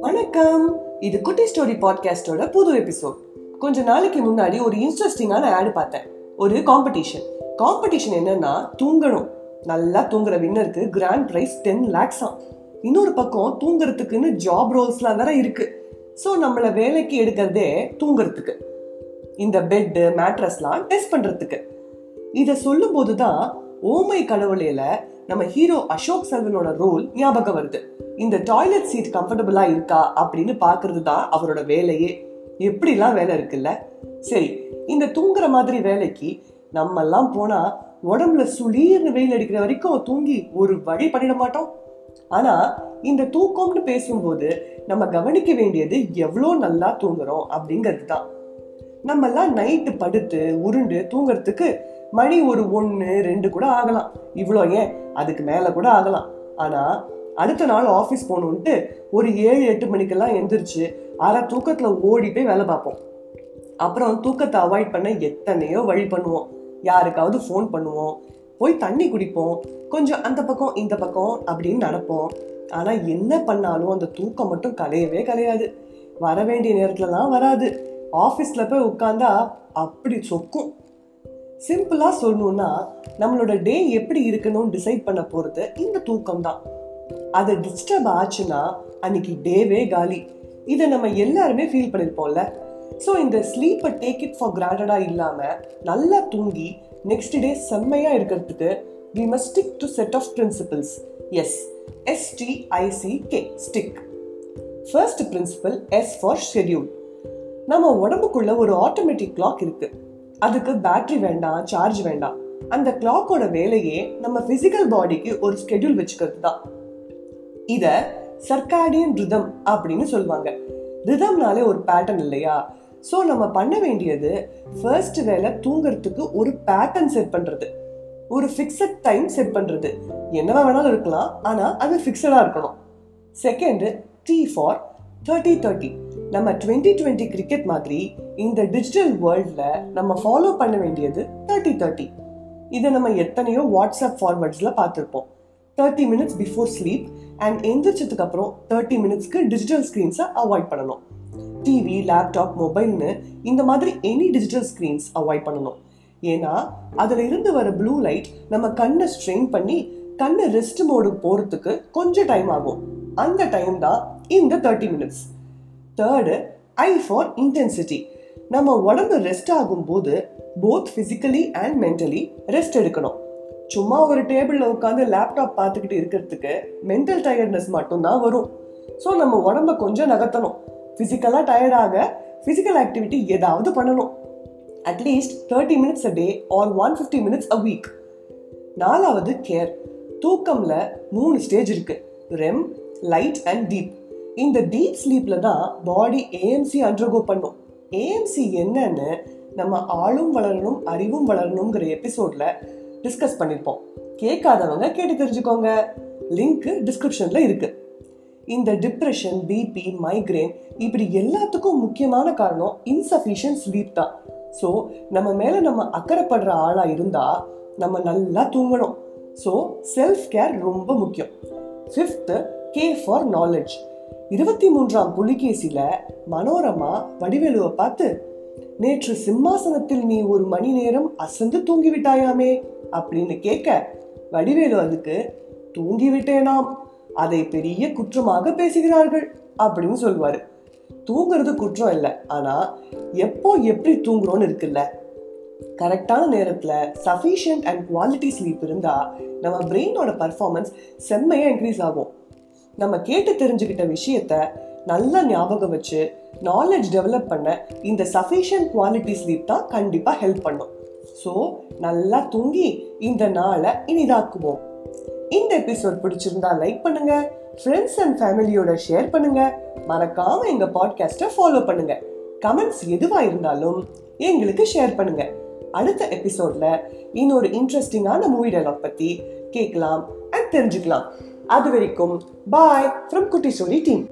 வணக்கம். இது குட்டி ஸ்டோரி பாட்காஸ்டோட புது எபிசோட். கொஞ்ச நாளைக்கு முன்னாடி ஒரு இன்ட்ரெஸ்டிங்கான ஆடு பார்த்தேன். ஒரு காம்படிஷன் காம்படிஷன் என்னன்னா தூங்கணும். நல்லா தூங்குற வின்னருக்கு கிராண்ட் பிரைஸ் டென் லேக்ஸா இன்னொரு பக்கம் தூங்குறதுக்குன்னு ஜாப் ரோல்ஸ்லாம் வேற இருக்கு. ஸோ நம்மளை வேலைக்கு எடுக்கிறதே தூங்குறதுக்கு. இந்த பெட்டு மேட்ரஸ்லாம் டெஸ்ட் பண்ணுறதுக்கு இதை சொல்லும்போது தான் ஓமை கடவுளையில் நம்ம ஹீரோ அசோக் செல்வனோட ரோல் ஞாபகம் வருது. இந்த டாய்லெட் சீட் கம்ஃபர்டபுளா இருக்கா அப்படின்னு பாக்குறது தான் அவரோட வேலையே. எப்படிலாம் வேலை இருக்குல்ல? சரி இந்த தூங்குற மாதிரி வேலைக்கு நம்ம எல்லாம் போனா உடம்புல சுளீர்னு வெயில் அடிக்கிற வரைக்கும் தூங்கி ஒரு வழி பண்ணிட மாட்டோம். ஆனா இந்த தூக்கம்னு பேசும்போது நம்ம கவனிக்க வேண்டியது எவ்வளோ நல்லா தூங்குறோம் அப்படிங்கிறது தான். நம்மெல்லாம் நைட்டு படுத்து உருண்டு தூங்குறதுக்கு மணி ஒரு ஒன்று ரெண்டு கூட ஆகலாம். இவ்வளோ ஏன்? அதுக்கு மேலே கூட ஆகலாம். ஆனால் அடுத்த நாள் ஆஃபீஸ் போகணுன்ட்டு ஒரு ஏழு எட்டு மணிக்கெல்லாம் எந்திரிச்சு அரை தூக்கத்தில் ஓடி போய் வேலை பார்ப்போம். அப்புறம் தூக்கத்தை அவாய்ட் பண்ண எத்தனையோ வழி பண்ணுவோம். யாருக்காவது ஃபோன் பண்ணுவோம். போய் தண்ணி குடிப்போம். கொஞ்சம் அந்த பக்கம் இந்த பக்கம் அப்படின்னு நடப்போம். ஆனால் என்ன பண்ணாலும் அந்த தூக்கம் மட்டும் கலையவே கலையாது. வர வேண்டிய நேரத்துலலாம் வராது. ஆஃபீஸில் போய் உட்காந்தா அப்படி சொக்கும். சிம்பிளாக சொல்லணும்னா நம்மளோட டே எப்படி இருக்கணும்னு டிசைட் பண்ண போகிறது இந்த தூக்கம் தான் அது டிஸ்டர்ப் ஆச்சுன்னா அன்னைக்கு டேவே காலி. இதை நம்ம எல்லாருமே ஃபீல் பண்ணிருப்போம்ல. ஸோ இந்த ஸ்லீப்பை டேக் இட் ஃபார் கிராண்டடாக இல்லாமல் நல்லா தூங்கி நெக்ஸ்ட் டே செம்மையாக இருக்கிறதுக்கு we must stick to set of principles S S T I C K stick first principle S for schedule நம்ம உடம்புக்குள்ள ஒரு ஆட்டோமேட்டிக் கிளாக் இருக்குது அதுக்கு பேட்டரி வேண்டாம் சார்ஜ் வேண்டாம் அந்த கிளாக்கோட வேலையே நம்ம பிசிக்கல் பாடிக்கு ஒரு ஸ்கெடியூல் வச்சுக்கிறது தான். இதை சர்க்காடியன் ரிதம் அப்படின்னு சொல்லுவாங்க. ரிதம்னாலே ஒரு பேட்டர்ன் இல்லையா? ஸோ நம்ம பண்ண வேண்டியது ஃபர்ஸ்ட் வேலை தூங்குறதுக்கு ஒரு பேட்டர்ன் செட் பண்ணுறது ஒரு ஃபிக்ஸட் டைம் செட் பண்ணுறது என்னவா வேணாலும் இருக்கலாம் ஆனால் அது ஃபிக்ஸடாக இருக்கணும். Second T for thirty thirty நம்ம டுவெண்ட்டி டுவெண்ட்டி கிரிக்கெட் மாதிரி இந்த டிஜிட்டல் வேர்ல்டில் நம்ம ஃபாலோ பண்ண வேண்டியது தேர்ட்டி தேர்ட்டி இதை நம்ம எத்தனையோ வாட்ஸ்அப் ஃபார்வர்ட்ஸில் பார்த்துருப்போம். Thirty minutes before sleep and எந்திரிச்சதுக்கு அப்புறம் தேர்ட்டி மினிட்ஸ்க்கு டிஜிட்டல் ஸ்க்ரீன்ஸை அவாய்ட் பண்ணணும். டிவி லேப்டாப் மொபைல்னு இந்த மாதிரி எனி டிஜிட்டல் ஸ்க்ரீன்ஸ் அவாய்ட் பண்ணணும். ஏன்னா அதில் இருந்து வர ப்ளூ லைட் நம்ம கண்ணை ஸ்ட்ரெயின் பண்ணி கண்ணை ரெஸ்ட் மோடு போகிறதுக்கு கொஞ்சம் டைம் ஆகும். அந்த டைம் தான் இந்த thirty minutes third I for intensity நம்ம உடம்பு ரெஸ்ட் ஆகும்போது both physically and mentally rest எடுக்கணும். சும்மா ஒரு டேபிளில் உட்காந்து லேப்டாப் பார்த்துக்கிட்டு இருக்கிறதுக்கு மென்டல் டயர்ட்னஸ் மட்டும்தான் வரும். ஸோ நம்ம உடம்ப கொஞ்சம் நகர்த்தணும். ஃபிசிக்கலாக டயர்டாக ஃபிசிக்கல் ஆக்டிவிட்டி ஏதாவது பண்ணணும். At least thirty minutes a day or one fifty minutes a week நாலாவது கேர் தூக்கம்ல மூணு ஸ்டேஜ் இருக்கு. ரெம் லைட் அண்ட் டீப் இந்த டீப் ஸ்லீப்பில் தான் பாடி ஏஎம்சி அண்டர்கோ பண்ணும். ஏஎம்சி என்னன்னு நம்ம ஆளும் வளரணும் அறிவும் வளரணுங்கிற எபிசோடில் டிஸ்கஸ் பண்ணியிருப்போம் கேட்காதவங்க கேட்டு தெரிஞ்சுக்கோங்க. லிங்க்கு டிஸ்கிரிப்ஷனில் இருக்குது இந்த டிப்ரெஷன் பிபி மைக்ரேன் இப்படி எல்லாத்துக்கும் முக்கியமான காரணம் இன்சஃபிஷியன்ட் ஸ்லீப் தான். ஸோ நம்ம மேலே நம்ம அக்கறைப்படுற ஆளாக இருந்தால் நம்ம நல்லா தூங்கணும். ஸோ செல்ஃப் கேர் ரொம்ப முக்கியம். ஃபிஃப்த்து கே ஃபார் நாலேஜ் இருபத்தி மூன்றாம் புலிகேசியில மனோரமா வடிவேலுவை பார்த்து நேற்று சிம்மாசனத்தில் நீ ஒரு மணி நேரம் அசந்து தூங்கிவிட்டாயாமே அப்படின்னு கேட்க வடிவேலு அதுக்கு தூங்கிவிட்டேனாம். அதை பெரிய குற்றமாக பேசுகிறார்கள் அப்படின்னு சொல்லுவாரு. தூங்குறது குற்றம் இல்லை. ஆனா எப்போ எப்படி தூங்குறோம்னு இருக்குல்ல. கரெக்டான நேரத்தில் சஃபிஷியன்ட் அண்ட் குவாலிட்டி ஸ்லீப் இருந்தால் நம்ம பிரெயினோட பர்ஃபார்மன்ஸ் செம்மையாக இன்க்ரீஸ் ஆகும். நம்ம கேட்டு தெரிஞ்சுக்கிட்ட விஷயத்த நல்லா ஞாபகம் வச்சு நாலேஜ் டெவலப் பண்ண இந்த சஃபிஷியன்ட் குவாலிட்டி ஸ்லீப் தான் கண்டிப்பாக ஹெல்ப் பண்ணும். ஸோ நல்லா தூங்கி இந்த நாளை இனிதாக்குவோம். இந்த எபிசோட் பிடிச்சிருந்தா லைக் பண்ணுங்க ஃப்ரெண்ட்ஸ் அண்ட் ஃபேமிலியோட ஷேர் பண்ணுங்க மறக்காம எங்க பாட்காஸ்ட்டை ஃபாலோ பண்ணுங்க. கமெண்ட்ஸ் எதுவா இருந்தாலும் எங்களுக்கு ஷேர் பண்ணுங்க. அடுத்த எபிசோட்ல இன்னொரு இன்ட்ரெஸ்டிங்கான மூவி டைலாக் பத்தி கேட்கலாம் அண்ட் தெரிஞ்சுக்கலாம். அது வரைக்கும் bye from Kutty story team